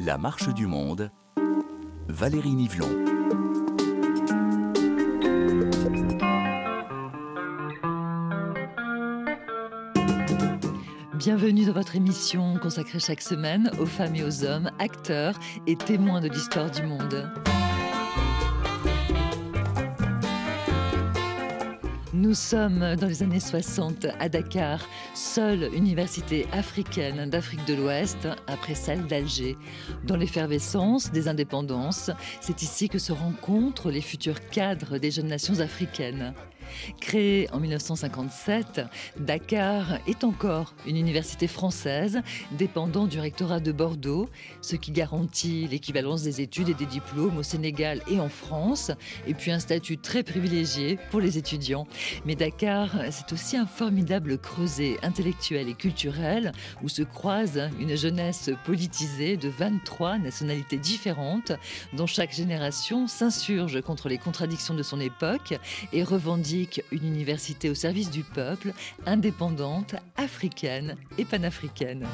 La marche du monde, Valérie Nivelon. Bienvenue dans votre émission consacrée chaque semaine aux femmes et aux hommes, acteurs et témoins de l'histoire du monde. Nous sommes dans les années 60 à Dakar, seule université africaine d'Afrique de l'Ouest après celle d'Alger. Dans l'effervescence des indépendances, c'est ici que se rencontrent les futurs cadres des jeunes nations africaines. Créée en 1957, Dakar est encore une université française dépendant du rectorat de Bordeaux, ce qui garantit l'équivalence des études et des diplômes au Sénégal et en France, et puis un statut très privilégié pour les étudiants. Mais Dakar, c'est aussi un formidable creuset intellectuel et culturel où se croise une jeunesse politisée de 23 nationalités différentes, dont chaque génération s'insurge contre les contradictions de son époque et revendique une université au service du peuple, indépendante, africaine et panafricaine.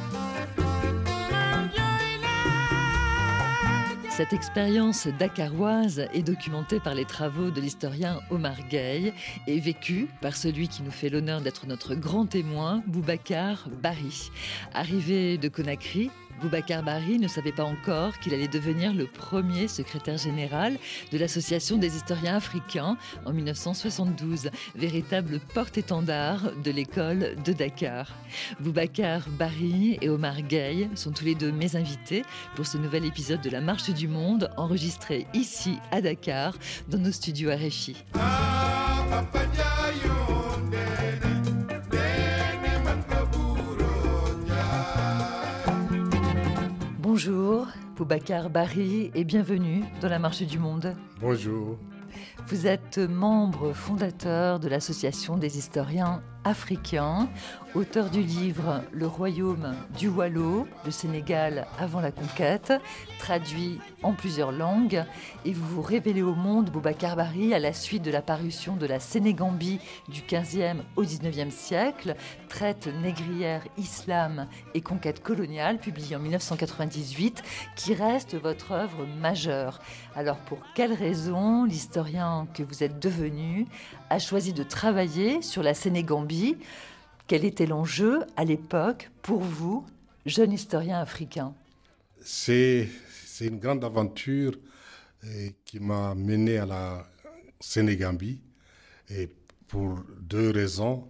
Cette expérience dakaroise est documentée par les travaux de l'historien Omar Gueye et vécue par celui qui nous fait l'honneur d'être notre grand témoin, Boubacar Bari. Arrivé de Conakry, Boubacar Bari ne savait pas encore qu'il allait devenir le premier secrétaire général de l'Association des historiens africains en 1972, véritable porte-étendard de l'école de Dakar. Boubacar Bari et Omar Gueye sont tous les deux mes invités pour ce nouvel épisode de La Marche du Monde, enregistré ici à Dakar, dans nos studios RFI. Bonjour, Boubacar Barry et bienvenue dans la Marche du Monde. Bonjour. Vous êtes membre fondateur de l'Association des historiens africain, auteur du livre Le royaume du Wallo, le Sénégal avant la conquête, traduit en plusieurs langues, et vous vous révélez au monde, Boubacar Bari, à la suite de l'apparition de la Sénégambie du 15e au 19e siècle, traite négrière, islam et conquête coloniale, publié en 1998, qui reste votre œuvre majeure. Alors pour quelles raisons l'historien que vous êtes devenu a choisi de travailler sur la Sénégambie? Quel était l'enjeu à l'époque pour vous, jeune historien africain? C'est une grande aventure euh, qui m'a mené à la Sénégambie et pour deux raisons,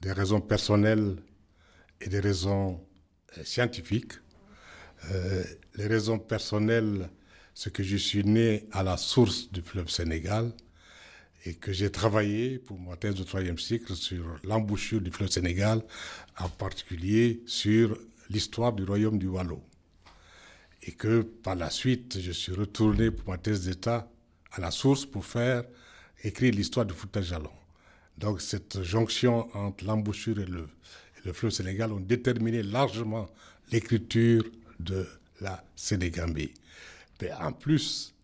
des raisons personnelles et des raisons euh, scientifiques. Euh, les raisons personnelles, c'est que je suis né à la source du fleuve Sénégal et que j'ai travaillé pour ma thèse de troisième cycle sur l'embouchure du fleuve Sénégal, en particulier sur l'histoire du royaume du Wallo. Et que par la suite, je suis retourné pour ma thèse d'État à la source pour faire écrire l'histoire du Fouta Jalon. Donc cette jonction entre l'embouchure et le, et le fleuve Sénégal ont déterminé largement l'écriture de la Sénégambie. Mais en plus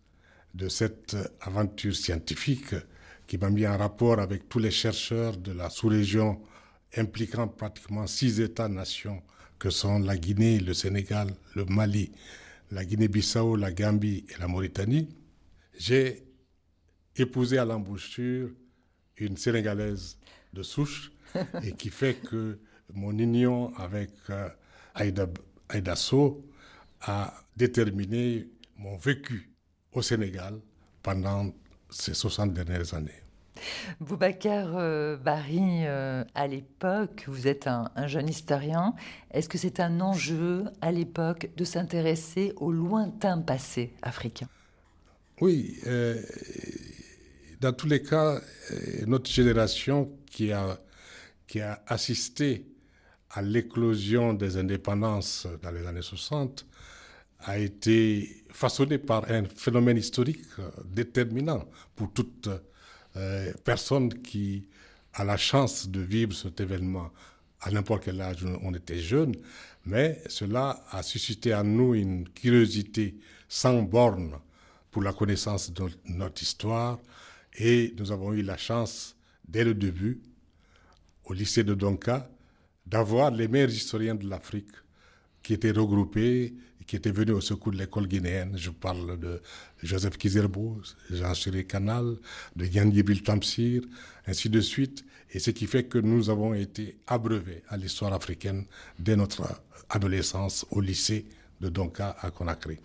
de cette aventure scientifique, qui m'a mis en rapport avec tous les chercheurs de la sous-région impliquant pratiquement six États-nations que sont la Guinée, le Sénégal, le Mali, la Guinée-Bissau, la Gambie et la Mauritanie. J'ai épousé à l'embouchure une Sénégalaise de souche et qui fait que mon union avec euh, Aïda, Aïda So a déterminé mon vécu au Sénégal pendant ces 60 dernières années. Boubacar euh, Barry, euh, à l'époque, vous êtes un, jeune historien. Est-ce que c'est un enjeu à l'époque de s'intéresser au lointain passé africain? Oui, euh, dans tous les cas, notre génération qui a, qui a assisté à l'éclosion des indépendances dans les années 60 a été façonné par un phénomène historique euh, déterminant pour toute euh, personne qui a la chance de vivre cet événement à n'importe quel âge on était jeune, mais cela a suscité en nous une curiosité sans borne pour la connaissance de notre histoire. Et nous avons eu la chance, dès le début, au lycée de Donka, d'avoir les meilleurs historiens de l'Afrique qui étaient regroupés qui étaient venus au secours de l'école guinéenne. Je parle de Joseph Kizerbo, Jean-Chéri Canal, de Yann Yibil Tamsir, ainsi de suite. Et ce qui fait que nous avons été abreuvés à l'histoire africaine dès notre adolescence au lycée de Donka à Conakry.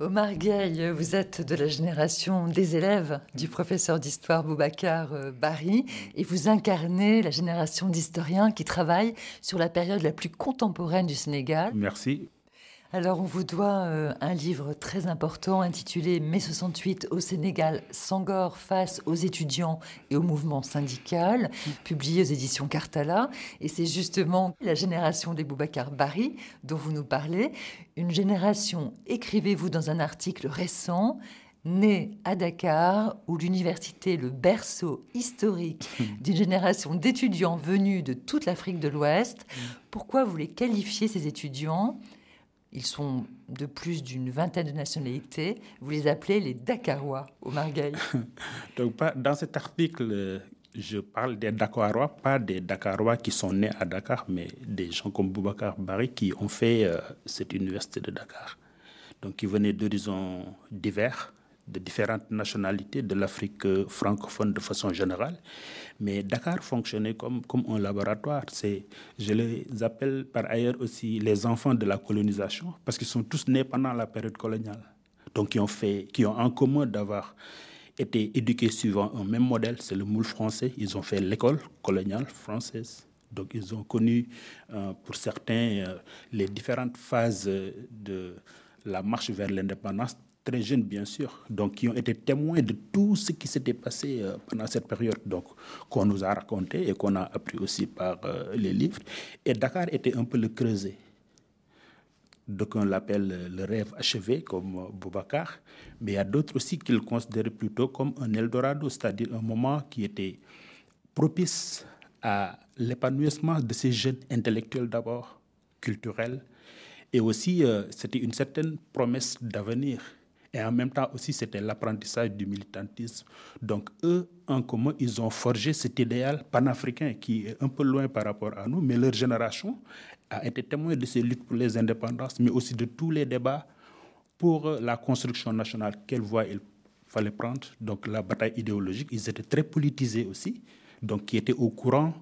Omar Gueye, vous êtes de la génération des élèves du professeur d'histoire Boubacar euh, Bari et vous incarnez la génération d'historiens qui travaillent sur la période la plus contemporaine du Sénégal. Merci. Alors, on vous doit euh, un livre très important intitulé Mai 68 au Sénégal, Sangor face aux étudiants et au mouvement syndical, publié aux éditions Cartala. Et c'est justement la génération des Boubacar Bari dont vous nous parlez. Une génération, écrivez-vous dans un article récent, née à Dakar, où l'université le berceau historique d'une génération d'étudiants venus de toute l'Afrique de l'Ouest. Pourquoi vous les qualifiez, ces étudiants? Ils sont de plus d'une vingtaine de nationalités. Vous les appelez les Dakarois au Marguerite. Donc, dans cet article, je parle des Dakarois, pas des Dakarois qui sont nés à Dakar, mais des gens comme Boubacar Bari qui ont fait euh, cette université de Dakar. Donc, qui venaient d'horizons divers de différentes nationalités de l'Afrique francophone de façon générale. Mais Dakar fonctionnait comme, comme un laboratoire. C'est, je les appelle par ailleurs aussi les enfants de la colonisation, parce qu'ils sont tous nés pendant la période coloniale. Donc, qui ont, fait, qui ont en commun d'avoir été éduqués suivant un même modèle, c'est le moule français. Ils ont fait l'école coloniale française. Donc, ils ont connu, euh, pour certains, euh, les différentes phases de la marche vers l'indépendance très jeunes bien sûr, donc qui ont été témoins de tout ce qui s'était passé euh, pendant cette période, donc qu'on nous a raconté et qu'on a appris aussi par euh, les livres. Et Dakar était un peu le creuset. Donc on l'appelle le rêve achevé comme euh, Boubacar, mais il y a d'autres aussi qui le considèrent plutôt comme un Eldorado, c'est-à-dire un moment qui était propice à l'épanouissement de ces jeunes intellectuels d'abord, culturels, et aussi c'était une certaine promesse d'avenir et en même temps aussi, c'était l'apprentissage du militantisme. Donc, eux, en commun, ils ont forgé cet idéal panafricain qui est un peu loin par rapport à nous, mais leur génération a été témoin de ces luttes pour les indépendances, mais aussi de tous les débats pour la construction nationale. Quelle voie il fallait prendre Donc, la bataille idéologique, ils étaient très politisés aussi, donc qui étaient au courant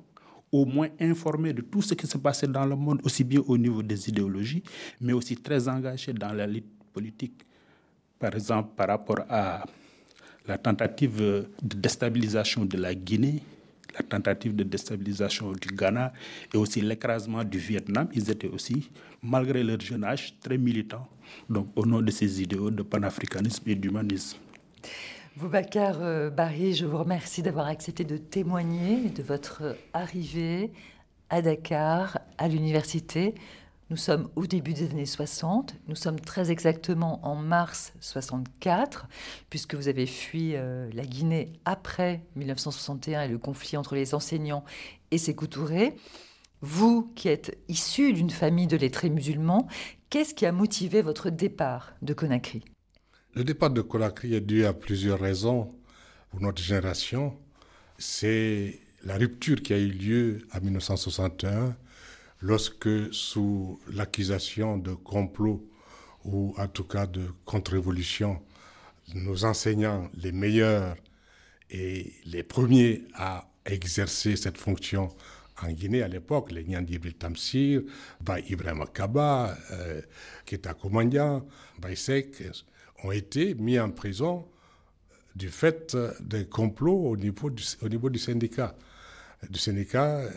au moins informés de tout ce qui se passait dans le monde, aussi bien au niveau des idéologies, mais aussi très engagés dans la lutte politique par exemple par rapport à la tentative de déstabilisation de la Guinée, la tentative de déstabilisation du Ghana et aussi l'écrasement du Vietnam, ils étaient aussi, malgré leur jeune âge, très militants, donc au nom de ces idéaux de panafricanisme et d'humanisme. Boubacar euh, Barry, je vous remercie d'avoir accepté de témoigner de votre arrivée à Dakar, à l'université. Nous sommes au début des années 60, nous sommes très exactement en mars 64, puisque vous avez fui euh, la Guinée après 1961 et le conflit entre les enseignants et ses Touré. Vous qui êtes issu d'une famille de lettrés musulmans, qu'est-ce qui a motivé votre départ de Conakry? Le départ de Conakry est dû à plusieurs raisons pour notre génération. C'est la rupture qui a eu lieu en 1961 lorsque, sous l'accusation de complot ou en tout cas de contre-révolution, nos enseignants, les meilleurs et les premiers à exercer cette fonction en Guinée à l'époque, les Nyandi Tamsir, Ibrahim Kaba, euh, Keta Komandia, Baïsek, ont été mis en prison du fait des complots au niveau du, au niveau du syndicat. Du syndicat euh,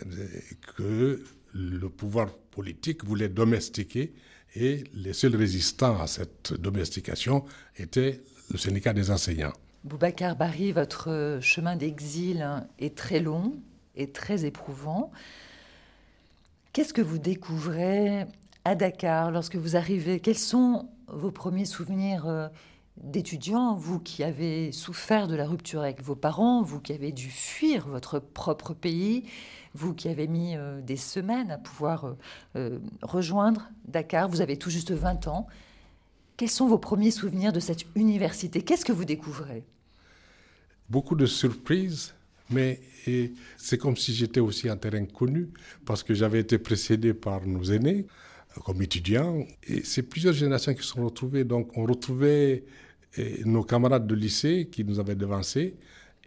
que le pouvoir politique voulait domestiquer et les seuls résistants à cette domestication étaient le syndicat des enseignants. Boubacar Bari, votre chemin d'exil est très long et très éprouvant. Qu'est-ce que vous découvrez à Dakar lorsque vous arrivez? Quels sont vos premiers souvenirs euh, d'étudiants, vous qui avez souffert de la rupture avec vos parents, vous qui avez dû fuir votre propre pays, vous qui avez mis euh, des semaines à pouvoir euh, euh, rejoindre Dakar, vous avez tout juste 20 ans. Quels sont vos premiers souvenirs de cette université? Qu'est-ce que vous découvrez? Beaucoup de surprises, mais c'est comme si j'étais aussi un terrain connu, parce que j'avais été précédé par nos aînés. comme étudiants. Et c'est plusieurs générations qui se sont retrouvées. Donc, on retrouvait eh, nos camarades de lycée qui nous avaient devancés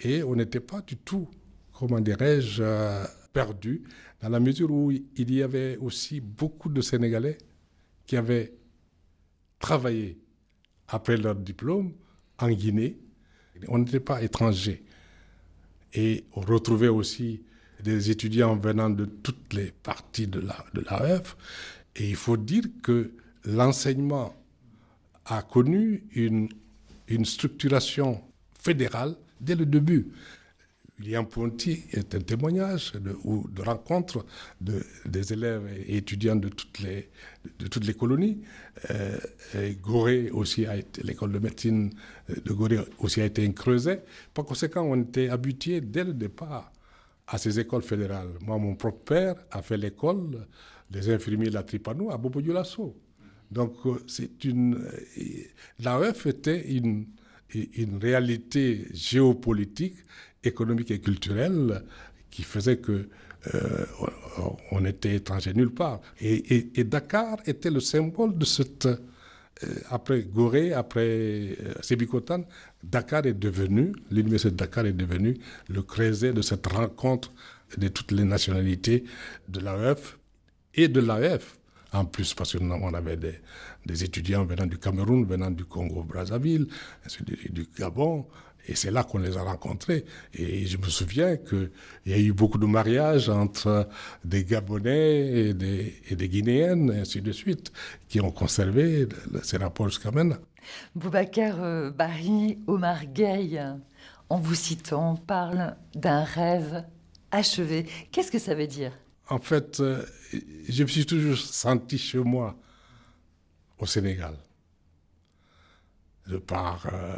et on n'était pas du tout, comment dirais-je, euh, perdus, dans la mesure où il y avait aussi beaucoup de Sénégalais qui avaient travaillé après leur diplôme en Guinée. On n'était pas étrangers. Et on retrouvait aussi des étudiants venant de toutes les parties de l'AEF. La, et il faut dire que l'enseignement a connu une, une structuration fédérale dès le début. William Ponty est un témoignage de, ou de rencontre de, des élèves et étudiants de toutes les, colonies. Euh, Gorée aussi a été, l'école de médecine de Gorée aussi a été un creuset. Par conséquent, on était habitué dès le départ à ces écoles fédérales. Moi, mon propre père a fait l'école des infirmiers de la Tripano à Bobo Dioulasso. Donc, euh, c'est une. Euh, L'AEF était une, réalité géopolitique économique et culturelle qui faisait que euh, on était étranger nulle part. Et, Dakar était le symbole de cette... Après Gorée, après euh, Dakar est devenu, l'université de Dakar est devenue le creuset de cette rencontre de toutes les nationalités de l'AEF et de l'AEF en plus, parce qu'on avait des, des, étudiants venant du Cameroun, venant du Congo-Brazzaville, du Gabon, et c'est là qu'on les a rencontrés. Et je me souviens qu'il y a eu beaucoup de mariages entre des Gabonais et des, et Guinéennes, et ainsi de suite, qui ont conservé ces rapports jusqu'à maintenant. Boubacar euh, Barry, Omar Gay, en vous citant, parle d'un rêve achevé. Qu'est-ce que ça veut dire? En fait, euh, je me suis toujours senti chez moi au Sénégal. De par euh,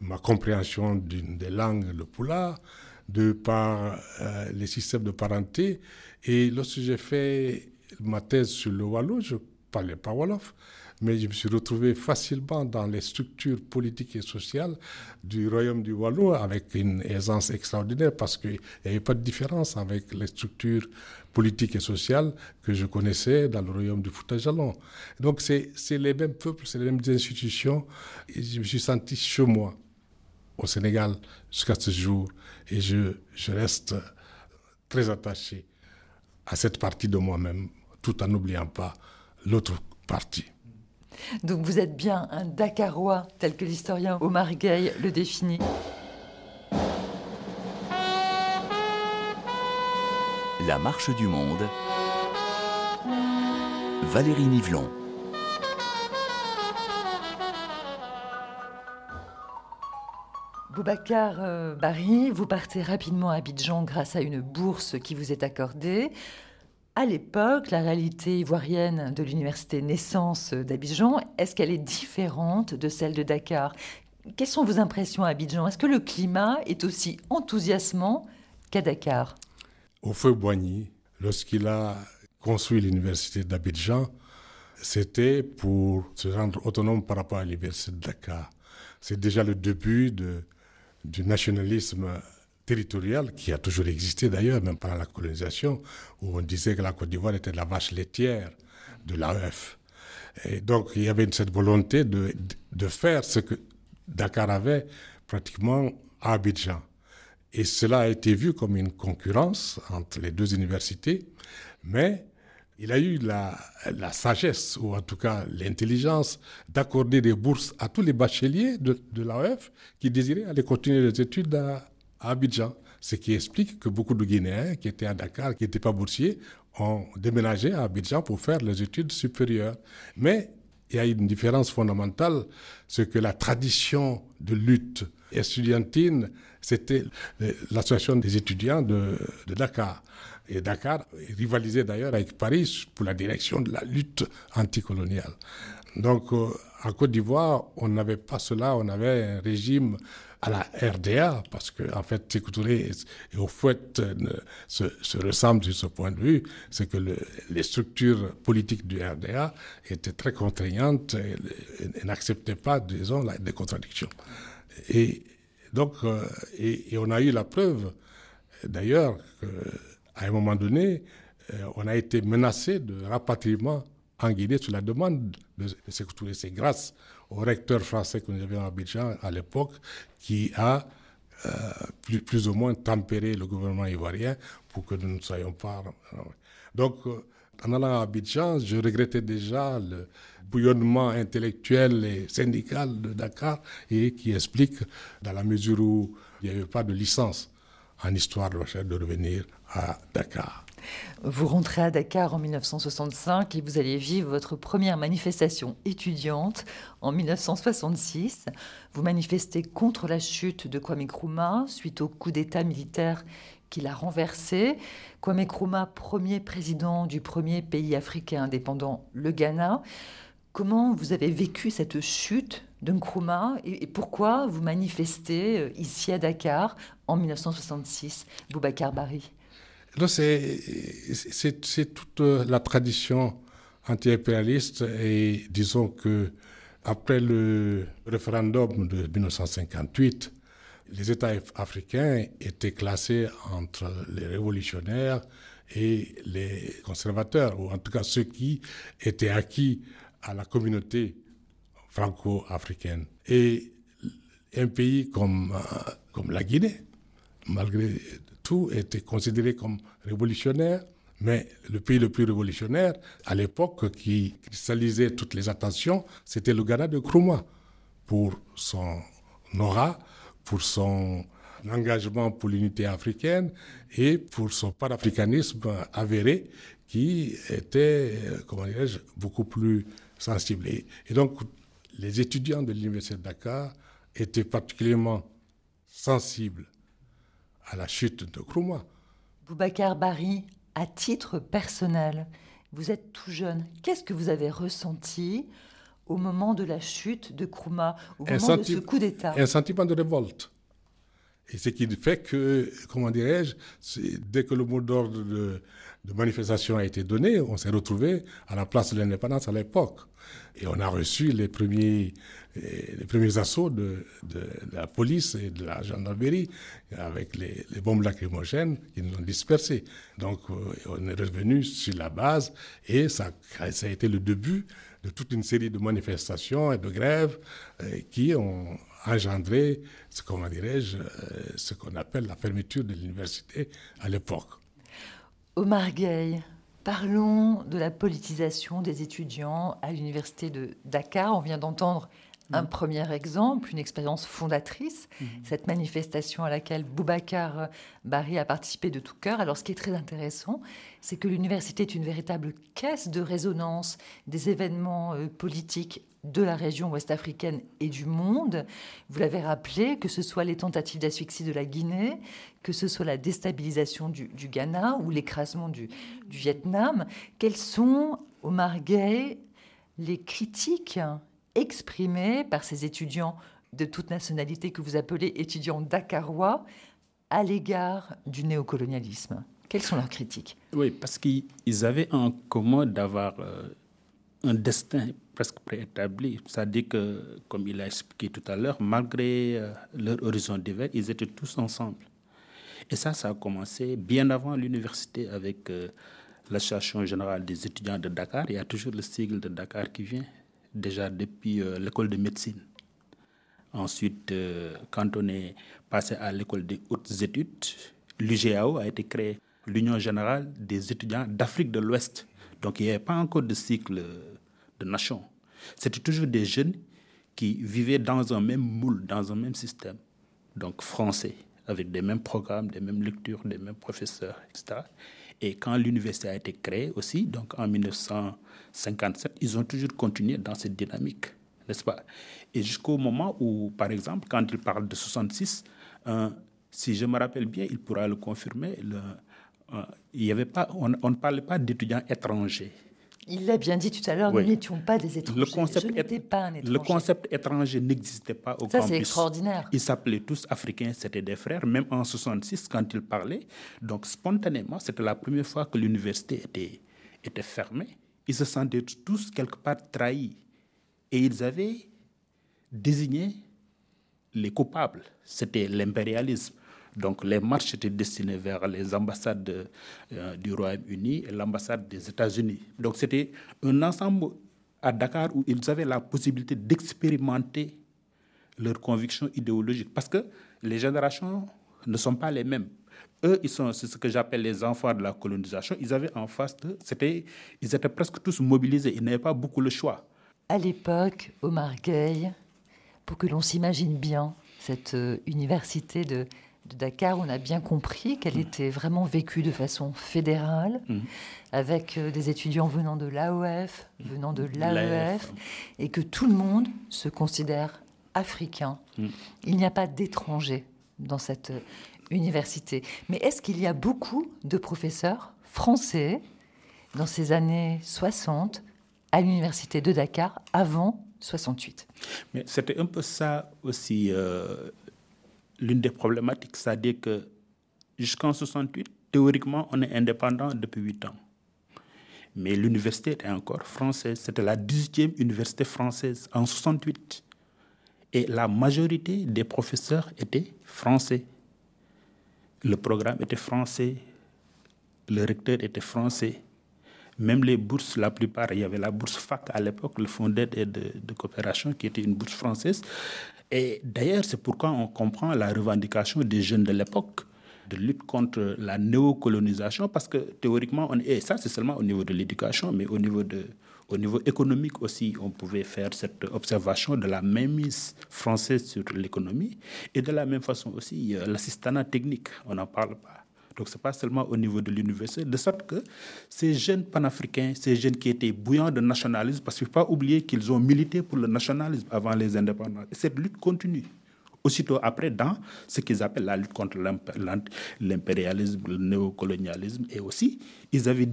ma compréhension des langues, le poula, de par euh, les systèmes de parenté. Et lorsque j'ai fait ma thèse sur le Wallon, je parlais pas Wolof, mais je me suis retrouvé facilement dans les structures politiques et sociales du royaume du Wallon avec une aisance extraordinaire parce qu'il n'y avait pas de différence avec les structures politiques et sociales que je connaissais dans le royaume du Fouta Jalon. Donc c'est les mêmes peuples, c'est les mêmes institutions je me suis senti chez moi au Sénégal jusqu'à ce jour et je reste très attaché à cette partie de moi-même tout en n'oubliant pas l'autre partie. Donc vous êtes bien un Dakarois tel que l'historien Omar Gay le définit. La marche du monde. Valérie Nivelon. Boubacar euh, Barry, vous partez rapidement à Abidjan grâce à une bourse qui vous est accordée. À l'époque, la réalité ivoirienne de l'université Naissance d'Abidjan, est-ce qu'elle est différente de celle de Dakar? Quelles sont vos impressions à Abidjan? Est-ce que le climat est aussi enthousiasmant qu'à Dakar? Au feu Boigny, lorsqu'il a construit l'université d'Abidjan, c'était pour se rendre autonome par rapport à l'université de Dakar. C'est déjà le début du nationalisme territorial qui a toujours existé d'ailleurs, même pendant la colonisation, où on disait que la Côte d'Ivoire était la vache laitière de l'AEF. Et donc il y avait cette volonté de, de faire ce que Dakar avait pratiquement à Abidjan. Et cela a été vu comme une concurrence entre les deux universités, mais il a eu la, la sagesse, ou en tout cas l'intelligence, d'accorder des bourses à tous les bacheliers de, de l'AEF qui désiraient aller continuer les études à, Abidjan. Ce qui explique que beaucoup de Guinéens qui étaient à Dakar, qui n'étaient pas boursiers, ont déménagé à Abidjan pour faire les études supérieures. Mais il y a une différence fondamentale, c'est que la tradition de lutte estudiantine, c'était l'association des étudiants de, de Dakar. Et Dakar rivalisait d'ailleurs avec Paris pour la direction de la lutte anticoloniale. Donc, euh, en Côte d'Ivoire, on n'avait pas cela, on avait un régime à la RDA, parce que, en fait, Sékou et, au fait se, se, ressemblent sur ce point de vue, c'est que le, les structures politiques du RDA étaient très contraignantes et, n'acceptaient pas, disons, des contradictions. Et donc, euh, et, on a eu la preuve, d'ailleurs, que à un moment donné, euh, on a été menacé de rapatriement en Guinée sur la demande de, Sékou Touré. C'est grâce au recteur français que nous avions à Abidjan à l'époque qui a euh, plus, plus, ou moins tempéré le gouvernement ivoirien pour que nous ne soyons pas. Donc, euh, en allant à Abidjan, je regrettais déjà le bouillonnement intellectuel et syndical de Dakar et qui explique, dans la mesure où il n'y avait pas de licence en histoire de de revenir à Dakar. Vous rentrez à Dakar en 1965 et vous allez vivre votre première manifestation étudiante en 1966. Vous manifestez contre la chute de Kwame Nkrumah suite au coup d'État militaire qu'il a renversé. Kwame Nkrumah, premier président du premier pays africain indépendant, le Ghana. Comment vous avez vécu cette chute de Nkrumah et pourquoi vous manifestez euh, ici à Dakar en 1966, Boubacar Bari? C'est toute la tradition anti-impérialiste et disons que après le référendum de 1958, les États africains étaient classés entre les révolutionnaires et les conservateurs, ou en tout cas ceux qui étaient acquis à la communauté franco-africaine. Et un pays comme, euh, comme la Guinée, malgré tout, était considéré comme révolutionnaire. Mais le pays le plus révolutionnaire, à l'époque, qui cristallisait toutes les attentions, c'était le Ghana de Nkrumah, pour son aura, pour son engagement pour l'unité africaine et pour son panafricanisme avéré qui était, comment dirais-je, beaucoup plus sensible. Et, donc, les étudiants de l'Université de Dakar étaient particulièrement sensibles à la chute de Nkrumah. Boubacar Bari, à titre personnel, vous êtes tout jeune. Qu'est-ce que vous avez ressenti au moment de la chute de Nkrumah, au moment de ce coup d'État? Un sentiment de révolte. Et ce qui fait que, comment dirais-je, dès que le mot d'ordre de, manifestation a été donné, on s'est retrouvé à la place de l'indépendance à l'époque. Et on a reçu les premiers, les premiers assauts de, la police et de la gendarmerie avec les, les bombes lacrymogènes qui nous ont dispersés. Donc euh, on est revenu sur la base et ça, ça a été le début de toute une série de manifestations et de grèves euh, qui ont engendré, ce, comment dirais-je, euh, ce qu'on appelle la fermeture de l'université à l'époque. Omar Gueye, Parlons de la politisation des étudiants à l'université de Dakar. On vient d'entendre un mm. premier exemple, une expérience fondatrice, mm. cette manifestation à laquelle Boubacar Bari a participé de tout cœur. Alors ce qui est très intéressant, c'est que l'université est une véritable caisse de résonance des événements euh, politiques de la région ouest-africaine et du monde. Vous l'avez rappelé, que ce soit les tentatives d'asphyxie de la Guinée, que ce soit la déstabilisation du, Ghana ou l'écrasement du, Vietnam. Quelles sont, Omar Gay, les critiques exprimées par ces étudiants de toute nationalité que vous appelez étudiants dakarois à l'égard du néocolonialisme? Quelles sont leurs critiques? Oui, parce qu'ils avaient en commun d'avoir euh, un destin presque préétabli. C'est-à-dire que, comme il a expliqué tout à l'heure, malgré euh, leur horizon d'hiver, ils étaient tous ensemble. Et ça, ça a commencé bien avant l'université avec euh, l'Association générale des étudiants de Dakar. Il y a toujours le sigle de Dakar qui vient, déjà depuis euh, l'école de médecine. Ensuite, quand on est passé à l'école des hautes études, l'UGAO a été créé, l'Union générale des étudiants d'Afrique de l'Ouest. Donc il n'y avait pas encore de cycle de nation. C'était toujours des jeunes qui vivaient dans un même moule, dans un même système, donc français, avec des mêmes programmes, des mêmes lectures, des mêmes professeurs, etc. Et quand l'université a été créée aussi, donc en 1957, ils ont toujours continué dans cette dynamique, n'est-ce pas? Et jusqu'au moment où, par exemple, quand il parle de 66, si je me rappelle bien, il pourra le confirmer, euh, il y avait pas, on, on ne parlait pas d'étudiants étrangers. Il l'a bien dit tout à l'heure, nous n'étions pas des étrangers. Le concept, Je pas un étranger. Le concept étranger n'existait pas au Ça, campus. c'est extraordinaire. Ils s'appelaient tous africains, c'était des frères, même en 66 quand ils parlaient. Donc spontanément, c'était la première fois que l'université était, était fermée. Ils se sentaient tous quelque part trahis. Et ils avaient désigné les coupables. C'était l'impérialisme. Donc les marches étaient destinées vers les ambassades euh, du Royaume-Uni et l'ambassade des États-Unis. Donc c'était un ensemble à Dakar où ils avaient la possibilité d'expérimenter leurs convictions idéologiques. Parce que les générations ne sont pas les mêmes. Eux, ils sont c'est ce que j'appelle les enfants de la colonisation. Ils avaient en face c'était, ils étaient presque tous mobilisés. Ils n'avaient pas beaucoup le choix. À l'époque, Omar Gueye, pour que l'on s'imagine bien cette euh, université de, de Dakar, on a bien compris qu'elle était vraiment vécue de façon fédérale, Mhm. avec euh, des étudiants venant de l'AOF, venant de l'AEF, L'AEF. et que tout le monde se considère africain. Mhm. Il n'y a pas d'étrangers dans cette euh, université. Mais est-ce qu'il y a beaucoup de professeurs français dans ces années 60 à l'université de Dakar avant 68 Mais c'était un peu ça aussi euh, l'une des problématiques, c'est-à-dire que jusqu'en 68, théoriquement, on est indépendant depuis 8 ans. Mais l'université était encore française. C'était la 18e université française en 68. Et la majorité des professeurs étaient français. Le programme était français. Le recteur était français. Même les bourses, la plupart, il y avait la bourse FAC à l'époque, le Fonds d'aide et de, de coopération, qui était une bourse française. Et d'ailleurs, c'est pourquoi on comprend la revendication des jeunes de l'époque de lutte contre la néocolonisation, parce que théoriquement, et ça c'est seulement au niveau de l'éducation, mais au niveau, économique aussi, on pouvait faire cette observation de la mainmise française sur l'économie, et de la même façon aussi, l'assistanat technique, on n'en parle pas. Donc, ce n'est pas seulement au niveau de l'université, de sorte que ces jeunes panafricains, ces jeunes qui étaient bouillants de nationalisme, parce qu'il ne faut pas oublier qu'ils ont milité pour le nationalisme avant les indépendants. Et cette lutte continue. Aussitôt après, dans ce qu'ils appellent la lutte contre l'impérialisme, le néocolonialisme, et aussi, ils avaient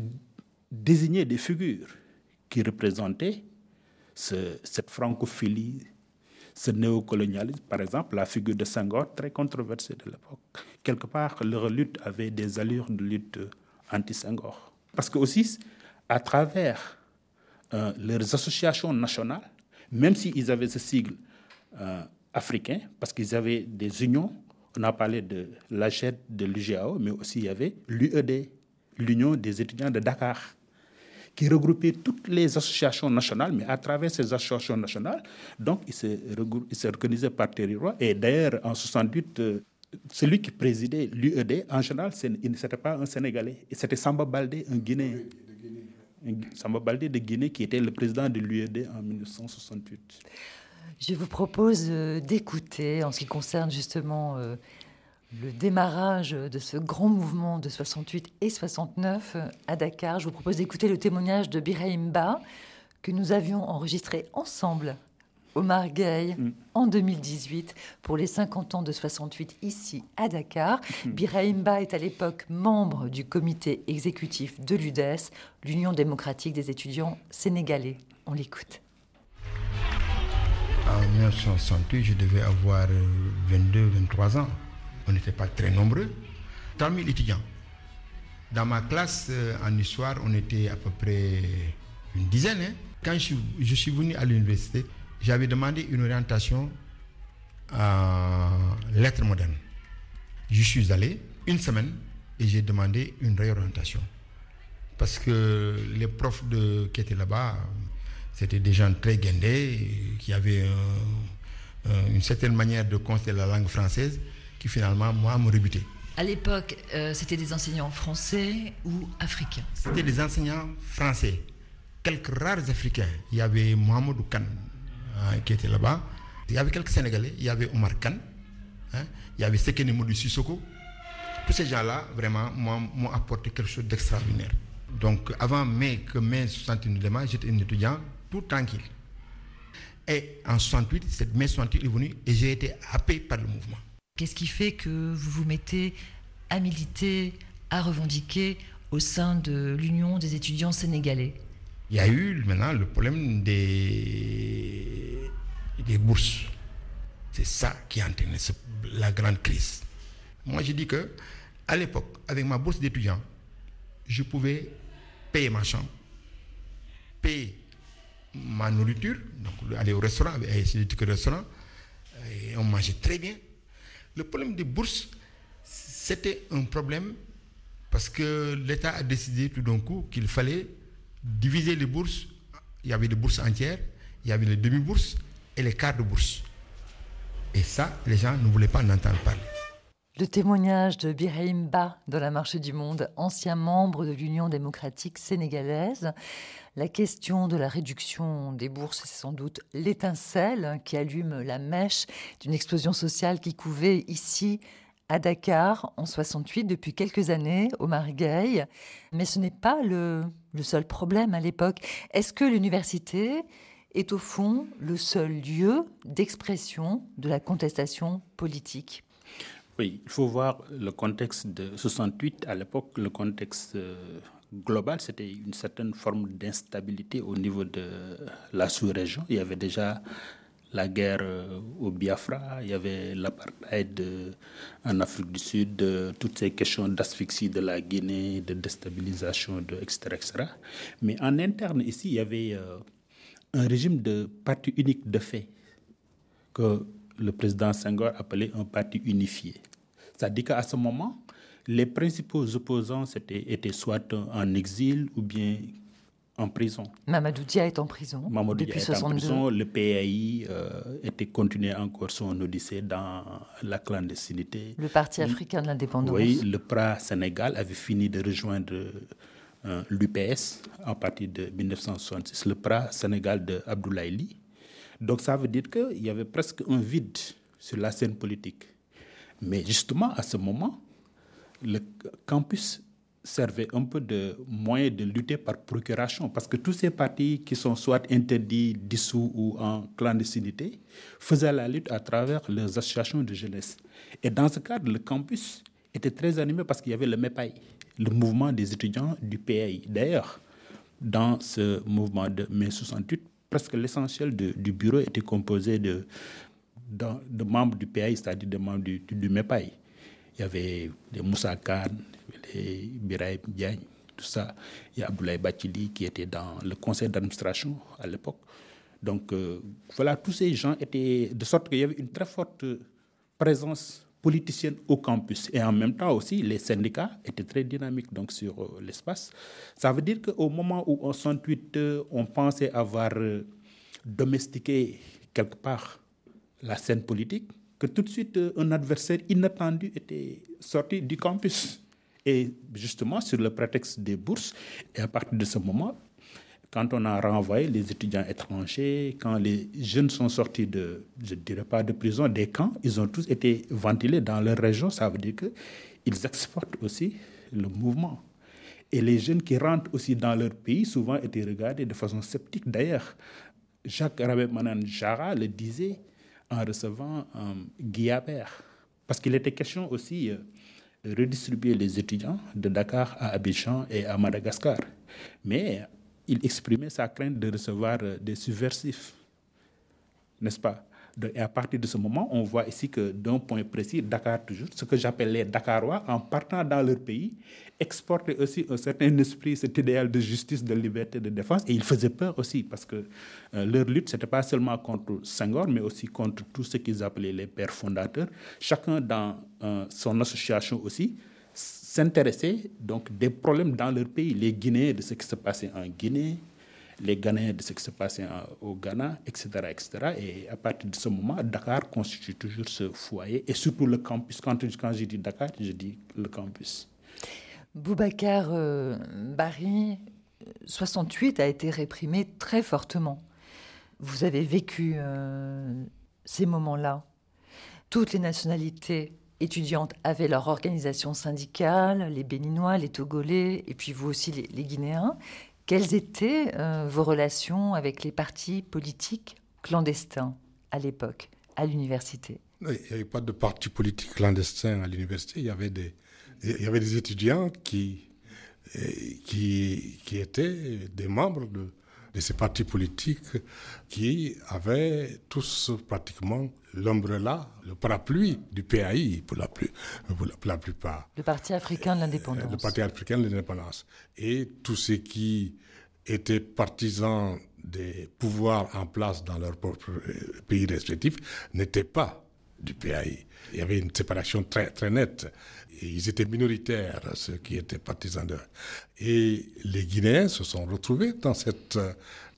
désigné des figures qui représentaient ce- cette francophilie, ce néocolonialisme, par exemple, la figure de Senghor, très controversée de l'époque. Quelque part, leur lutte avait des allures de lutte anti-Senghor. Parce que aussi, à travers euh, leurs associations nationales, même s'ils avaient ce sigle euh, africain, parce qu'ils avaient des unions, on a parlé de l'AGED, de l'UGAO, mais aussi il y avait l'UED, l'Union des étudiants de Dakar qui regroupait toutes les associations nationales, mais à travers ces associations nationales, donc ils se, regrou- ils se organisaient par territoire. Et d'ailleurs, en 68, euh, celui qui présidait l'UED, en général, ce n'était pas un Sénégalais, c'était Samba Baldé, un Guinéen. Samba Baldé de Guinée, qui était le président de l'UED en 1968. Je vous propose euh, d'écouter, en ce qui concerne justement euh, le démarrage de ce grand mouvement de 68 et 69 euh, à Dakar, je vous propose d'écouter le témoignage de Birahim Ba que nous avions enregistré ensemble, Omar Gueye, en 2018 pour les 50 ans de 68 ici à Dakar. Birahim Ba est à l'époque membre du comité exécutif de l'UDES, l'Union démocratique des étudiants sénégalais. On l'écoute. En 1968, je devais avoir 22-23 ans. On n'était pas très nombreux. 3000 étudiants. Dans ma classe euh, en histoire, on était à peu près une dizaine. hein. Quand je, suis- venu à l'université, j'avais demandé une orientation en lettres modernes. Je suis allé une semaine et j'ai demandé une réorientation. Parce que les profs qui étaient là-bas, c'était des gens très guindés, qui avaient une certaine manière de considérer la langue française, qui finalement, moi, me rebutait. À l'époque, euh, c'était des enseignants français ou africains? C'était des enseignants français, quelques rares Africains. Il y avait Mohamedou Khan hein, qui était là-bas. Il y avait quelques Sénégalais. Il y avait Omar Khan. hein. Il y avait Sekene Modou Sissoko. Tous ces gens-là, vraiment, m'ont apporté quelque chose d'extraordinaire. Donc, avant mai, que mai 61 ne démarre, j'étais un étudiant tout tranquille. Et en 68, cette mai 68 est venue et j'ai été happé par le mouvement. Qu'est-ce qui fait que vous vous mettez à militer, à revendiquer au sein de l'Union des étudiants sénégalais? Il y a eu maintenant le problème des, bourses. C'est ça qui a entraîné la grande crise. Moi, je dis que à l'époque, avec ma bourse d'étudiant, je pouvais payer ma chambre, payer ma nourriture, donc aller au restaurant, des restaurant, et on mangeait très bien. Le problème des bourses, C'était un problème parce que l'État a décidé tout d'un coup qu'il fallait diviser les bourses. Il y avait des bourses entières, il y avait les demi-bourses et les quarts de bourse. Et ça, les gens ne voulaient pas en entendre parler. Le témoignage de Birahim Ba dans la Marche du Monde, ancien membre de l'Union démocratique sénégalaise. La question de la réduction des bourses, c'est sans doute l'étincelle qui allume la mèche d'une explosion sociale qui couvait ici à Dakar en 68 depuis quelques années au Margueil. Mais ce n'est pas le, le seul problème à l'époque. Est-ce que l'université est au fond le seul lieu d'expression de la contestation politique? Oui, il faut voir le contexte de 68. À l'époque, le contexte euh, global, c'était une certaine forme d'instabilité au niveau de la sous-région. Il y avait déjà la guerre euh, au Biafra, il y avait l'apartheid euh, en Afrique du Sud, euh, toutes ces questions d'asphyxie de la Guinée, de déstabilisation, de, etc., etc. Mais en interne, ici, il y avait un régime de parti unique de fait que le président Senghor appelait un parti unifié. C'est-à-dire qu'à ce moment, les principaux opposants étaient, étaient soit en exil ou bien en prison. Mamadou Dia est en prison Mamadou depuis est 62. en prison. Le PAI euh, était continué encore son odyssée dans la clandestinité. Le Parti africain de l'indépendance. Oui, le PRA Sénégal avait fini de rejoindre euh, l'UPS à partir de 1966, le PRA Sénégal de Abdoulaye. Donc ça veut dire qu'il y avait presque un vide sur la scène politique. Mais justement, à ce moment, le campus servait un peu de moyen de lutter par procuration, parce que tous ces partis qui sont soit interdits, dissous ou en clandestinité faisaient la lutte à travers leurs associations de jeunesse. Et dans ce cadre, le campus était très animé parce qu'il y avait le MEPAI, le mouvement des étudiants du PAI. D'ailleurs, dans ce mouvement de mai 68, presque l'essentiel du bureau était composé de, membres du PAI, c'est-à-dire de membres du, du, du MEPAI. Il y avait les Moussa Khan, les Biraïm Diagne, tout ça. Il y a Abdoulaye Bachili qui était dans le conseil d'administration à l'époque. Donc euh, voilà, tous ces gens étaient de sorte qu'il y avait une très forte présence politicienne au campus. Et en même temps aussi, les syndicats étaient très dynamiques donc, sur euh, l'espace. Ça veut dire qu'au moment où en 68, euh, on pensait avoir euh, domestiqué quelque part la scène politique, que tout de suite un adversaire inattendu était sorti du campus. Et justement, sur le prétexte des bourses, et à partir de ce moment, quand on a renvoyé les étudiants étrangers, quand les jeunes sont sortis de, je ne dirais pas de prison, des camps, ils ont tous été ventilés dans leur région. Ça veut dire qu'ils exportent aussi le mouvement. Et les jeunes qui rentrent aussi dans leur pays, souvent étaient regardés de façon sceptique. D'ailleurs, Jacques Rabé Manan Jara le disait en recevant euh, Guillabert. Parce qu'il était question aussi euh, de redistribuer les étudiants de Dakar à Abidjan et à Madagascar. Mais il exprimait sa crainte de recevoir euh, des subversifs, n'est-ce pas? Et à partir de ce moment, on voit ici que d'un point précis, Dakar toujours, ce que j'appelle les Dakarois, en partant dans leur pays, exportaient aussi un certain esprit, cet idéal de justice, de liberté, de défense. Et ils faisaient peur aussi, parce que euh, leur lutte, ce n'était pas seulement contre Senghor, mais aussi contre tout ce qu'ils appelaient les pères fondateurs. Chacun dans euh, son association aussi s'intéressait donc des problèmes dans leur pays, les Guinéens de ce qui se passait en Guinée, les Ghanéens de ce qui se passait au Ghana, etc., etc. Et à partir de ce moment, Dakar constitue toujours ce foyer, et surtout le campus. Quand, je dis Dakar, je dis le campus. Boubacar euh, Barry, 68 a été réprimé très fortement. Vous avez vécu euh, ces moments-là. Toutes les nationalités étudiantes avaient leur organisation syndicale, les Béninois, les Togolais, et puis vous aussi les Guinéens. Quelles étaient euh, vos relations avec les partis politiques clandestins à l'époque, à l'université? Il n'y avait pas de parti politique clandestin à l'université. Il y avait des, étudiants qui étaient des membres de, de ces partis politiques qui avaient tous pratiquement l'ombrella, le parapluie du PAI pour la, plus, pour la, pour la plupart. Le Parti africain de l'indépendance. Le Parti africain de l'indépendance. Et tous ceux qui étaient partisans des pouvoirs en place dans leur propre pays respectif n'étaient pas du PAI. Il y avait une séparation très, très nette. Et ils étaient minoritaires, ceux qui étaient partisans de. Et les Guinéens se sont retrouvés dans cette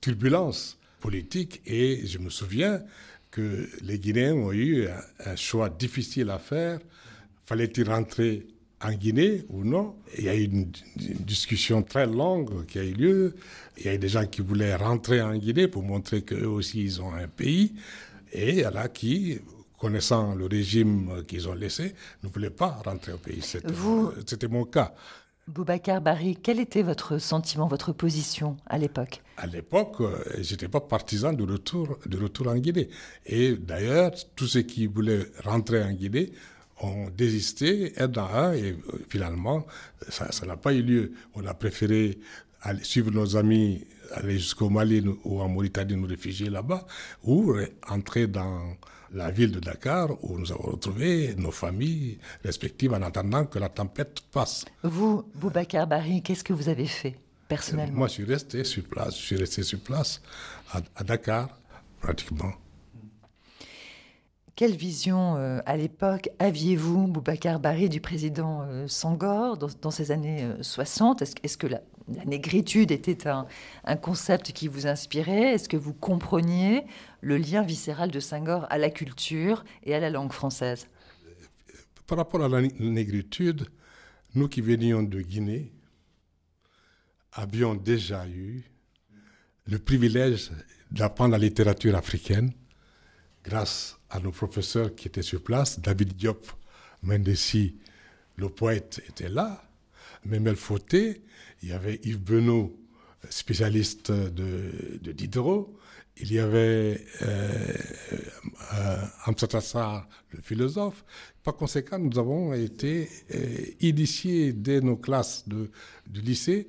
turbulence politique. Et je me souviens que les Guinéens ont eu un, choix difficile à faire. Fallait-il rentrer en Guinée ou non? Il y a eu une, discussion très longue qui a eu lieu. Il y a eu des gens qui voulaient rentrer en Guinée pour montrer qu'eux aussi ils ont un pays. Et il y en a qui, connaissant le régime qu'ils ont laissé, ne voulaient pas rentrer au pays. C'était mon cas. Boubacar Barry, quel était votre sentiment, votre position à l'époque? À l'époque, euh, je n'étais pas partisan du retour, de retour en Guinée. Et d'ailleurs, tous ceux qui voulaient rentrer en Guinée ont désisté, un dans un, et euh, finalement, ça n'a pas eu lieu. On a préféré aller suivre nos amis, aller jusqu'au Mali ou en Mauritanie, nous réfugier là-bas, ou entrer dans la ville de Dakar où nous avons retrouvé nos familles respectives en attendant que la tempête passe. Vous, Boubacar Barry, qu'est-ce que vous avez fait personnellement? Moi, je suis resté sur place. Je suis resté sur place à, Dakar, pratiquement. Quelle vision euh, à l'époque aviez-vous, Boubacar Barry, du président euh, Sangor dans, ces années 60 euh, Est-ce que la, la négritude était un, concept qui vous inspirait Est-ce que vous compreniez le lien viscéral de Senghor à la culture et à la langue française? Par rapport à la négritude, nous qui venions de Guinée avions déjà eu le privilège d'apprendre la littérature africaine grâce à nos professeurs qui étaient sur place. David Diop Mendessi, le poète, était là. Memel Fauté, il y avait Yves Benoît, spécialiste de, de Diderot, il y avait euh, euh, le philosophe. Par conséquent, nous avons été euh, initiés dès nos classes de, lycée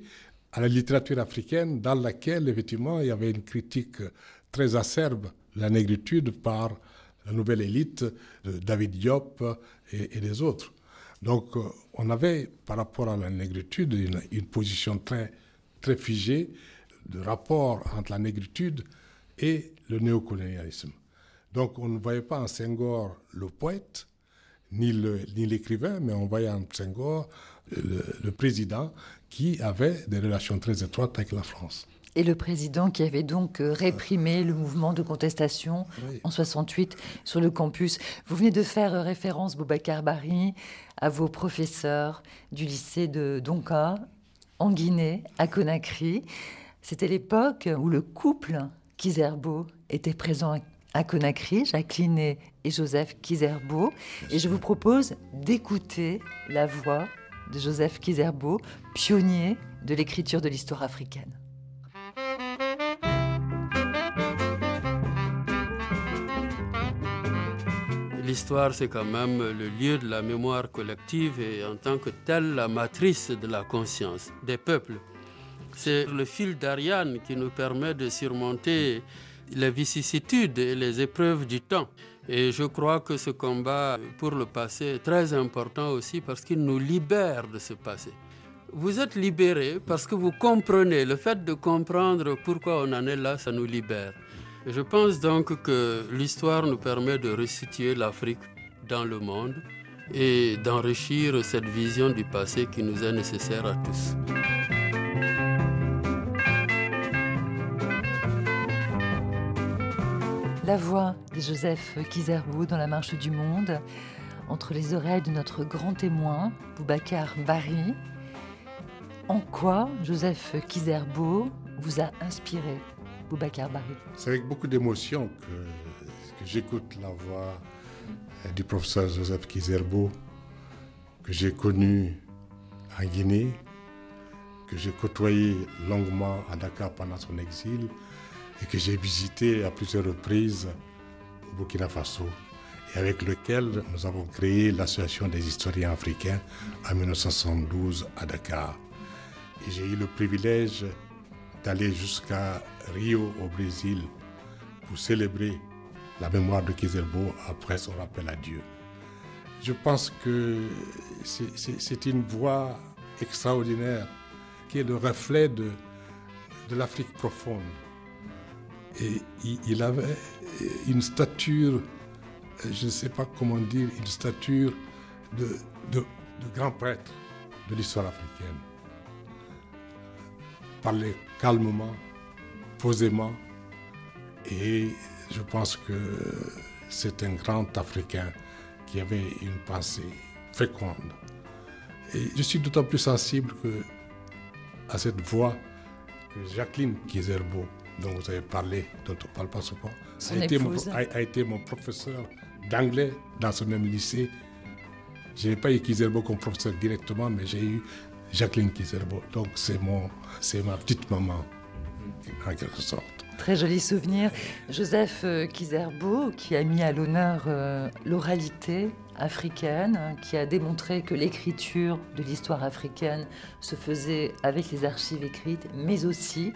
à la littérature africaine, dans laquelle, effectivement, il y avait une critique très acerbe de la négritude par la nouvelle élite de David Diop et, et des autres. Donc, euh, on avait, par rapport à la négritude, une, position très, très figée de rapport entre la négritude et le néocolonialisme. Donc, on ne voyait pas en Senghor le poète, ni l'écrivain, mais on voyait en Senghor le président qui avait des relations très étroites avec la France. Et le président qui avait donc euh, réprimé le mouvement de contestation en 68 sur le campus. Vous venez de faire euh, référence, Boubacar Bari, à vos professeurs du lycée de Donka, en Guinée, à Conakry. C'était l'époque où le couple Kizerbo était présent à Conakry, Jacqueline et Joseph Kizerbo. Et je vous propose d'écouter la voix de Joseph Kizerbo, pionnier de l'écriture de l'histoire africaine. L'histoire, c'est quand même le lieu de la mémoire collective et en tant que telle, la matrice de la conscience des peuples. C'est le fil d'Ariane qui nous permet de surmonter les vicissitudes et les épreuves du temps. Et je crois que ce combat pour le passé est très important aussi parce qu'il nous libère de ce passé. Vous êtes libérés parce que vous comprenez. Le fait de comprendre pourquoi on en est là, ça nous libère. Je pense donc que l'histoire nous permet de resituer l'Afrique dans le monde et d'enrichir cette vision du passé qui nous est nécessaire à tous. La voix de Joseph Kizerbo dans la marche du monde, entre les oreilles de notre grand témoin, Boubacar Bari. En quoi Joseph Kizerbo vous a inspiré? C'est avec beaucoup d'émotion que, j'écoute la voix du professeur Joseph Kizerbo, que j'ai connu en Guinée, que j'ai côtoyé longuement à Dakar pendant son exil et que j'ai visité à plusieurs reprises au Burkina Faso et avec lequel nous avons créé l'Association des historiens africains en 1972 à Dakar. J'ai eu le privilège d'aller jusqu'à Rio au Brésil pour célébrer la mémoire de Kizerbo après son rappel à Dieu. Je pense que c'est une voix extraordinaire qui est le reflet de, l'Afrique profonde. Et il, avait une stature je ne sais pas comment dire, une stature de, grand prêtre de l'histoire africaine. Parler calmement, posément, et je pense que c'est un grand Africain qui avait une pensée féconde. Et je suis d'autant plus sensible que, à cette voix que Jacqueline Kizerbo, dont vous avez parlé, dont on ne parle pas souvent, a été, mon, a, été, mon, professeur d'anglais dans ce même lycée. Je n'ai pas eu Kizerbo comme professeur directement, mais j'ai eu Jacqueline Kizerbo. Donc c'est ma petite maman, en quelque sorte. Très joli souvenir. Joseph euh, Kizerbo, qui a mis à l'honneur euh, l'oralité africaine, qui a démontré que l'écriture de l'histoire africaine se faisait avec les archives écrites, mais aussi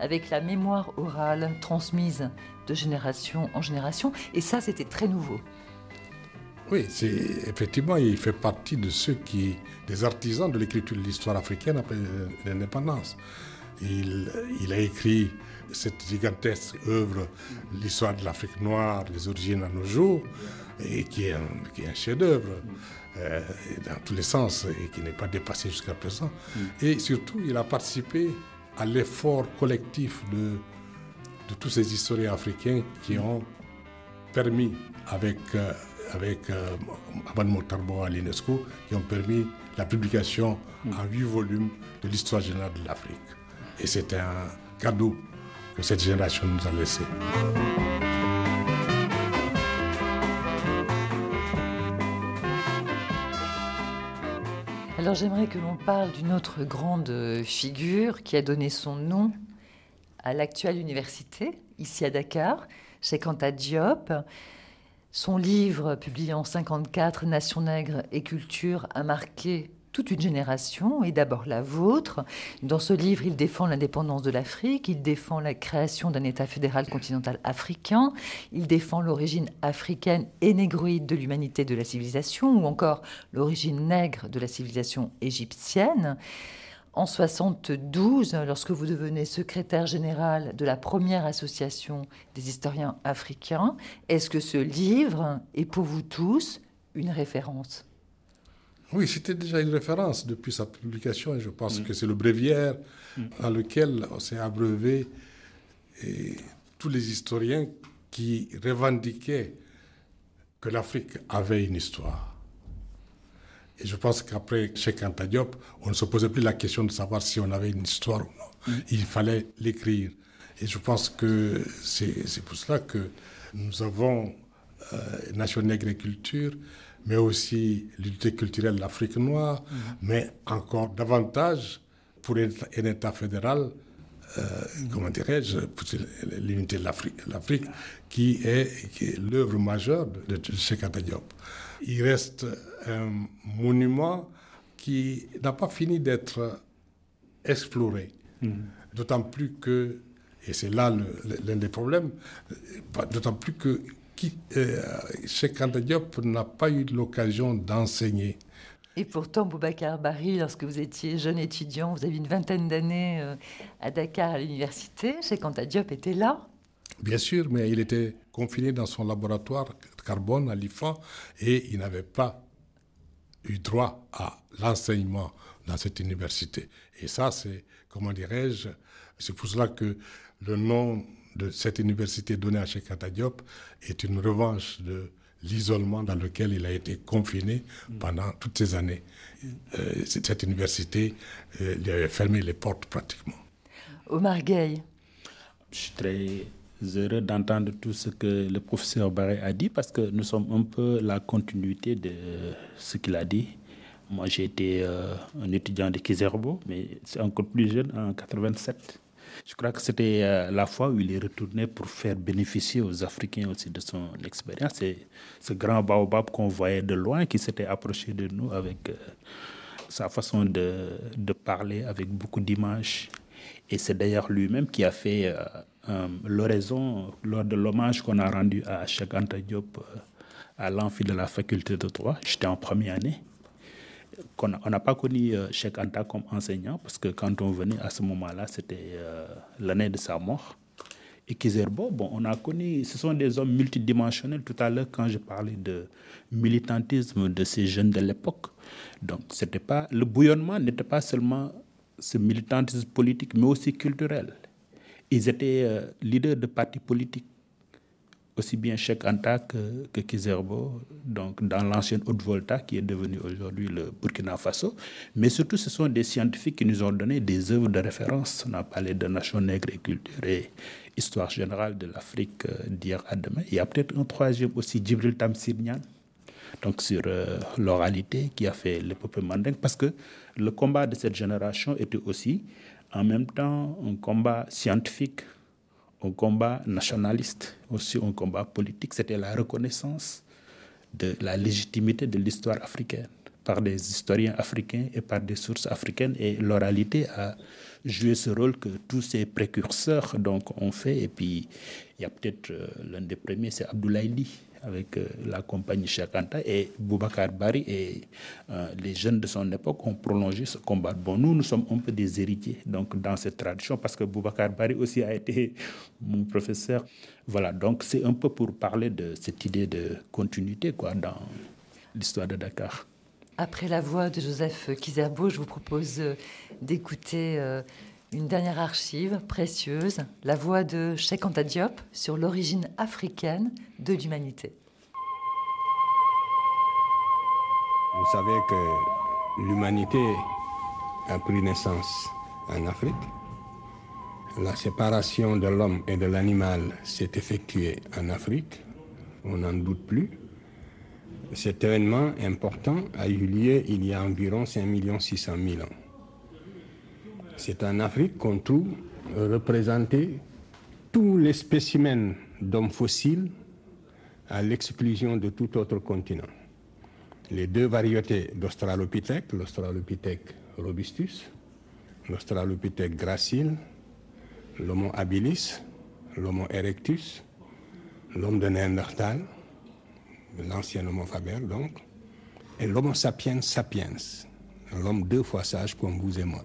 avec la mémoire orale transmise de génération en génération. Et ça, c'était très nouveau. Oui, c'est effectivement, il fait partie de ceux qui, des artisans de l'écriture de l'histoire africaine après l'indépendance. Il, il, a écrit cette gigantesque œuvre, l'histoire de l'Afrique noire, les origines à nos jours, et qui est un, chef-d'œuvre euh, dans tous les sens et qui n'est pas dépassé jusqu'à présent. Mm. Et surtout, il a participé à l'effort collectif de, de tous ces historiens africains qui ont permis, avec, euh, avec euh, Motarbo à l'UNESCO, qui ont permis la publication en huit volumes de l'histoire générale de l'Afrique. Et c'est un cadeau que cette génération nous a laissé. Alors j'aimerais que l'on parle d'une autre grande figure qui a donné son nom à l'actuelle université, ici à Dakar, Cheikh Anta Diop. Son livre, publié en 54, Nation nègre et culture, a marqué toute une génération, et d'abord la vôtre. Dans ce livre, il défend l'indépendance de l'Afrique, il défend la création d'un État fédéral continental africain, il défend l'origine africaine et négroïde de l'humanité de la civilisation, ou encore l'origine nègre de la civilisation égyptienne. En 72, lorsque vous devenez secrétaire général de la première association des historiens africains, est-ce que ce livre est pour vous tous une référence? Oui, c'était déjà une référence depuis sa publication et je pense mm. que c'est le bréviaire mm. dans lequel s'est abreuvé tous les historiens qui revendiquaient que l'Afrique avait une histoire. Et je pense qu'après Cheikh Anta Diop, on ne se posait plus la question de savoir si on avait une histoire ou non. Il fallait l'écrire. Et je pense que c'est pour cela que nous avons euh, Nation Agriculture mais aussi l'unité culturelle de l'Afrique noire, mhm. mais encore davantage pour un État fédéral, euh, comment dirais-je, l'unité de l'Afrique, qui est, l'œuvre majeure de, de Cheikh Diop. Il reste un monument qui n'a pas fini d'être exploré, mhm. d'autant plus que, et c'est là l'un des problèmes, d'autant plus que qui, euh, Cheikh Diop n'a pas eu l'occasion d'enseigner. Et pourtant, Boubacar Barry, lorsque vous étiez jeune étudiant, vous avez une vingtaine d'années euh, à Dakar à l'université, Cheikh Anta Diop était là Bien sûr, mais il était confiné dans son laboratoire carbone à l'IFA et il n'avait pas eu droit à l'enseignement dans cette université. Et ça, c'est, comment dirais-je, c'est pour cela que le nom de cette université donnée à Cheikh Diop est une revanche de l'isolement dans lequel il a été confiné pendant toutes ces années. Euh, cette université euh, lui avait fermé les portes pratiquement. Omar Gay. Je suis très heureux d'entendre tout ce que le professeur Barré a dit parce que nous sommes un peu la continuité de ce qu'il a dit. Moi, j'ai été euh, un étudiant de Kizerbo, mais c'est encore plus jeune, en 87. Je crois que c'était euh, la fois où il est retourné pour faire bénéficier aux Africains aussi de son expérience. C'est ce grand baobab qu'on voyait de loin qui s'était approché de nous avec euh, sa façon de, parler, avec beaucoup d'images. Et c'est d'ailleurs lui-même qui a fait euh, l'oraison lors de l'hommage qu'on a rendu à Cheikh Diop à l'amphi de la faculté de droit. J'étais en première année on n'a pas connu euh, Cheikh Anta comme enseignant parce que quand on venait à ce moment-là, c'était euh, l'année de sa mort. Et Kizerbo, bon, on a connu, ce sont des hommes multidimensionnels. Tout à l'heure, quand je parlais de militantisme de ces jeunes de l'époque, donc c'était pas le bouillonnement n'était pas seulement ce militantisme politique, mais aussi culturel. Ils étaient euh, leaders de partis politiques aussi bien Cheikh Anta que, Kizerbo, donc dans l'ancienne Haute-Volta qui est devenue aujourd'hui le Burkina Faso. Mais surtout, ce sont des scientifiques qui nous ont donné des œuvres de référence. On a parlé de Nation nègre et culture et histoire générale de l'Afrique euh, d'hier à demain. Il y a peut-être un troisième aussi, Djibril Tamsirnian, donc sur euh, l'oralité qui a fait l'épopée mandingue, parce que le combat de cette génération était aussi en même temps un combat scientifique un combat nationaliste, aussi un combat politique. C'était la reconnaissance de la légitimité de l'histoire africaine par des historiens africains et par des sources africaines. Et l'oralité a joué ce rôle que tous ces précurseurs donc, ont fait. Et puis, il y a peut-être euh, l'un des premiers, c'est Abdoulaye Ly, avec euh, la compagnie Chakanta et Boubacar Bari et euh, les jeunes de son époque ont prolongé ce combat. Bon, nous, nous sommes un peu des héritiers donc, dans cette tradition parce que Boubacar Bari aussi a été mon professeur. Voilà, donc c'est un peu pour parler de cette idée de continuité quoi, dans l'histoire de Dakar. Après la voix de Joseph Kizerbo, je vous propose euh, d'écouter une dernière archive précieuse, la voix de Cheikh Anta Diop sur l'origine africaine de l'humanité. Vous savez que l'humanité a pris naissance en Afrique. La séparation de l'homme et de l'animal s'est effectuée en Afrique, on n'en doute plus. Cet événement important a eu lieu il y a environ 5 600 000 ans. C'est en Afrique qu'on trouve représentés tous les spécimens d'hommes fossiles à l'exclusion de tout autre continent. Les deux variétés d'Australopithèque, l'Australopithèque robustus, l'Australopithèque gracile, l'Homo habilis, l'Homo erectus, l'homme de Néandertal, l'ancien Homo faber donc, et l'Homo sapiens sapiens, l'homme deux fois sage comme vous et moi.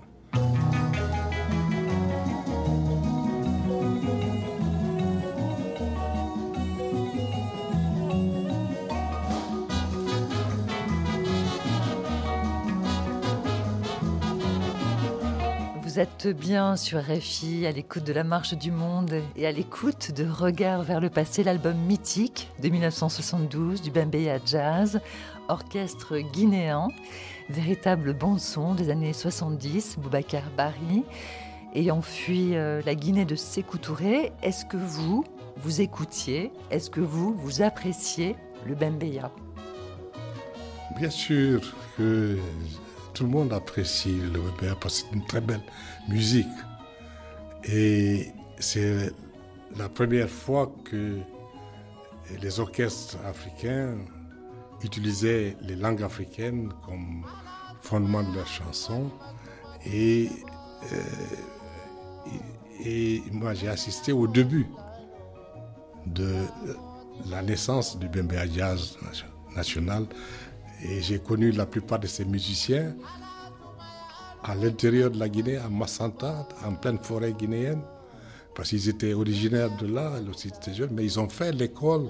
Bien sur RFI, à l'écoute de la Marche du Monde et à l'écoute de Regard vers le passé, l'album mythique de 1972 du Bembeya Jazz, orchestre guinéen, véritable bande-son des années 70, Boubacar Bari, ayant fui euh, la Guinée de Sékou Touré. Est-ce que vous, vous écoutiez, est-ce que vous, vous appréciez le Bembeya Bien sûr que tout le monde apprécie le Bembeya parce que c'est une très belle musique. Et c'est la première fois que les orchestres africains utilisaient les langues africaines comme fondement de leurs chansons. Et, euh, et, moi, j'ai assisté au début de la naissance du Bembea Jazz national. Et j'ai connu la plupart de ces musiciens à l'intérieur de la Guinée, à Massanta, en pleine forêt guinéenne, parce qu'ils étaient originaires de là, ils étaient jeunes, mais ils ont fait l'école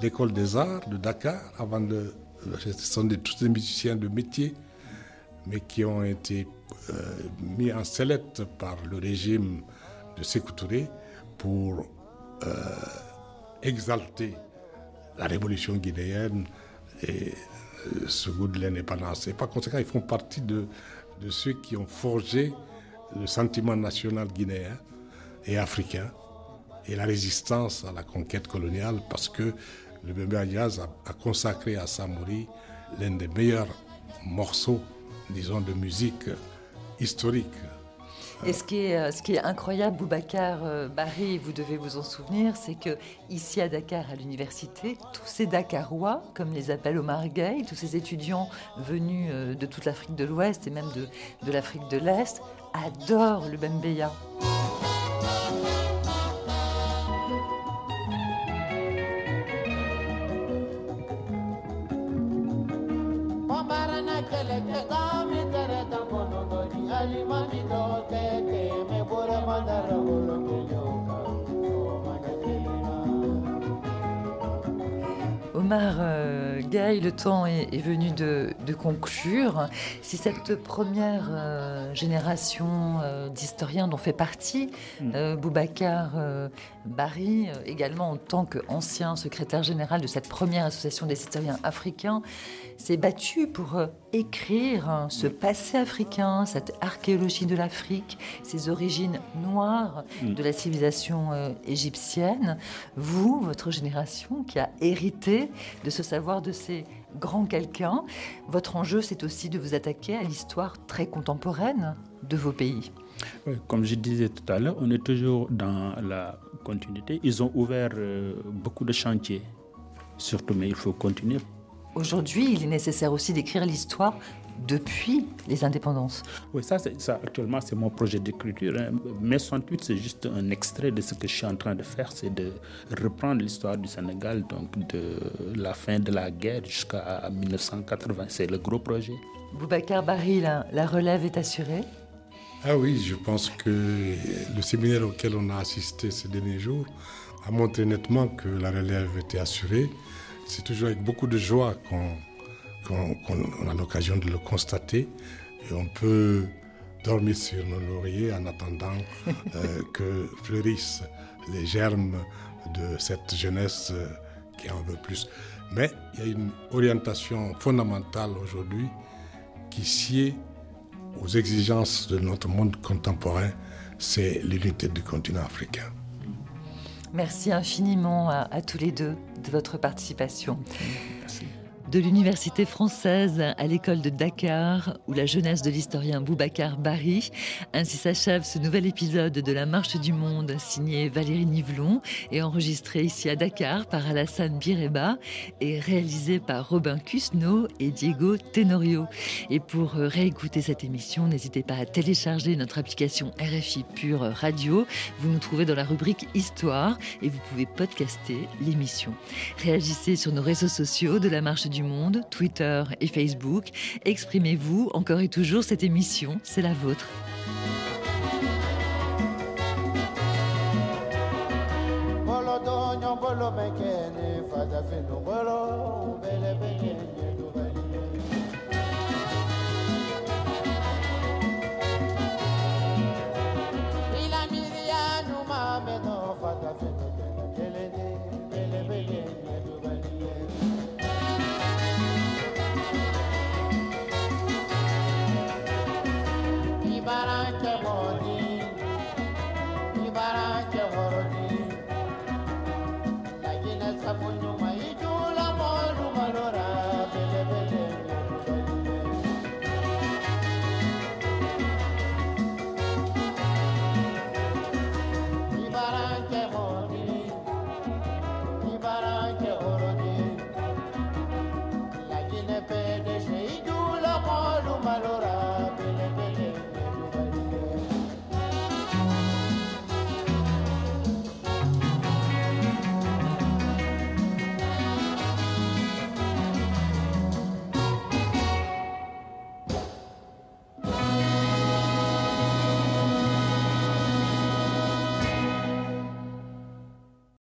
l'école des arts de Dakar avant de. Ce sont tous des musiciens de métier, mais qui ont été euh, mis en sellette par le régime de Sékou Touré pour euh, exalter la révolution guinéenne et euh, ce goût de l'indépendance. Et par conséquent, ils font partie de, ceux qui ont forgé le sentiment national guinéen et africain et la résistance à la conquête coloniale parce que le bébé Jazz a, consacré à Samori l'un des meilleurs morceaux, disons, de musique historique. Et ce qui est, euh, ce qui est incroyable, Boubacar euh, Barry, vous devez vous en souvenir, c'est que ici à Dakar, à l'université, tous ces Dakarois, comme les appelle Omar Gueye, tous ces étudiants venus euh, de toute l'Afrique de l'Ouest et même de, de l'Afrique de l'Est, adorent le Bembeya. Omar euh, le temps est, est venu de, conclure. Si cette première euh, génération euh, d'historiens dont fait partie mm. euh, Boubacar Barry, également en tant qu'ancien secrétaire général de cette première association des historiens africains, s'est battu pour écrire hein, ce passé africain, cette archéologie de l'Afrique, ses origines noires mm. de la civilisation égyptienne. Vous, votre génération qui a hérité de ce savoir de ces grands quelqu'un. Votre enjeu, c'est aussi de vous attaquer à l'histoire très contemporaine de vos pays. comme je disais tout à l'heure, on est toujours dans la continuité. Ils ont ouvert euh, beaucoup de chantiers, surtout, mais il faut continuer. Aujourd'hui, il est nécessaire aussi d'écrire l'histoire depuis les indépendances. Oui, ça, ça actuellement, c'est mon projet d'écriture. Hein. Mai 68, c'est juste un extrait de ce que je suis en train de faire, c'est de reprendre l'histoire du Sénégal, donc de la fin de la guerre jusqu'à 1980. C'est le gros projet. Boubacar Barry, la, la relève est assurée? Ah oui, je pense que le séminaire auquel on a assisté ces derniers jours a montré nettement que la relève était assurée. C'est toujours avec beaucoup de joie qu'on a l'occasion de le constater. Et on peut dormir sur nos lauriers en attendant euh, que fleurissent les germes de cette jeunesse euh, qui en veut plus. Mais il y a une orientation fondamentale aujourd'hui qui sied aux exigences de notre monde contemporain, c'est l'unité du continent africain. Merci infiniment à, à, tous les deux de votre participation de l'Université française à l'école de Dakar, où la jeunesse de l'historien Boubacar Barry. Ainsi s'achève ce nouvel épisode de La Marche du Monde, signé Valérie Nivelon et enregistré ici à Dakar par Alassane Bireba et réalisé par Robin Cusno et Diego Tenorio. Et pour réécouter cette émission, n'hésitez pas à télécharger notre application RFI Pure Radio. Vous nous trouvez dans la rubrique Histoire et vous pouvez podcaster l'émission. Réagissez sur nos réseaux sociaux de La Marche du monde, Twitter et Facebook. Exprimez-vous encore et toujours, cette émission, c'est la vôtre.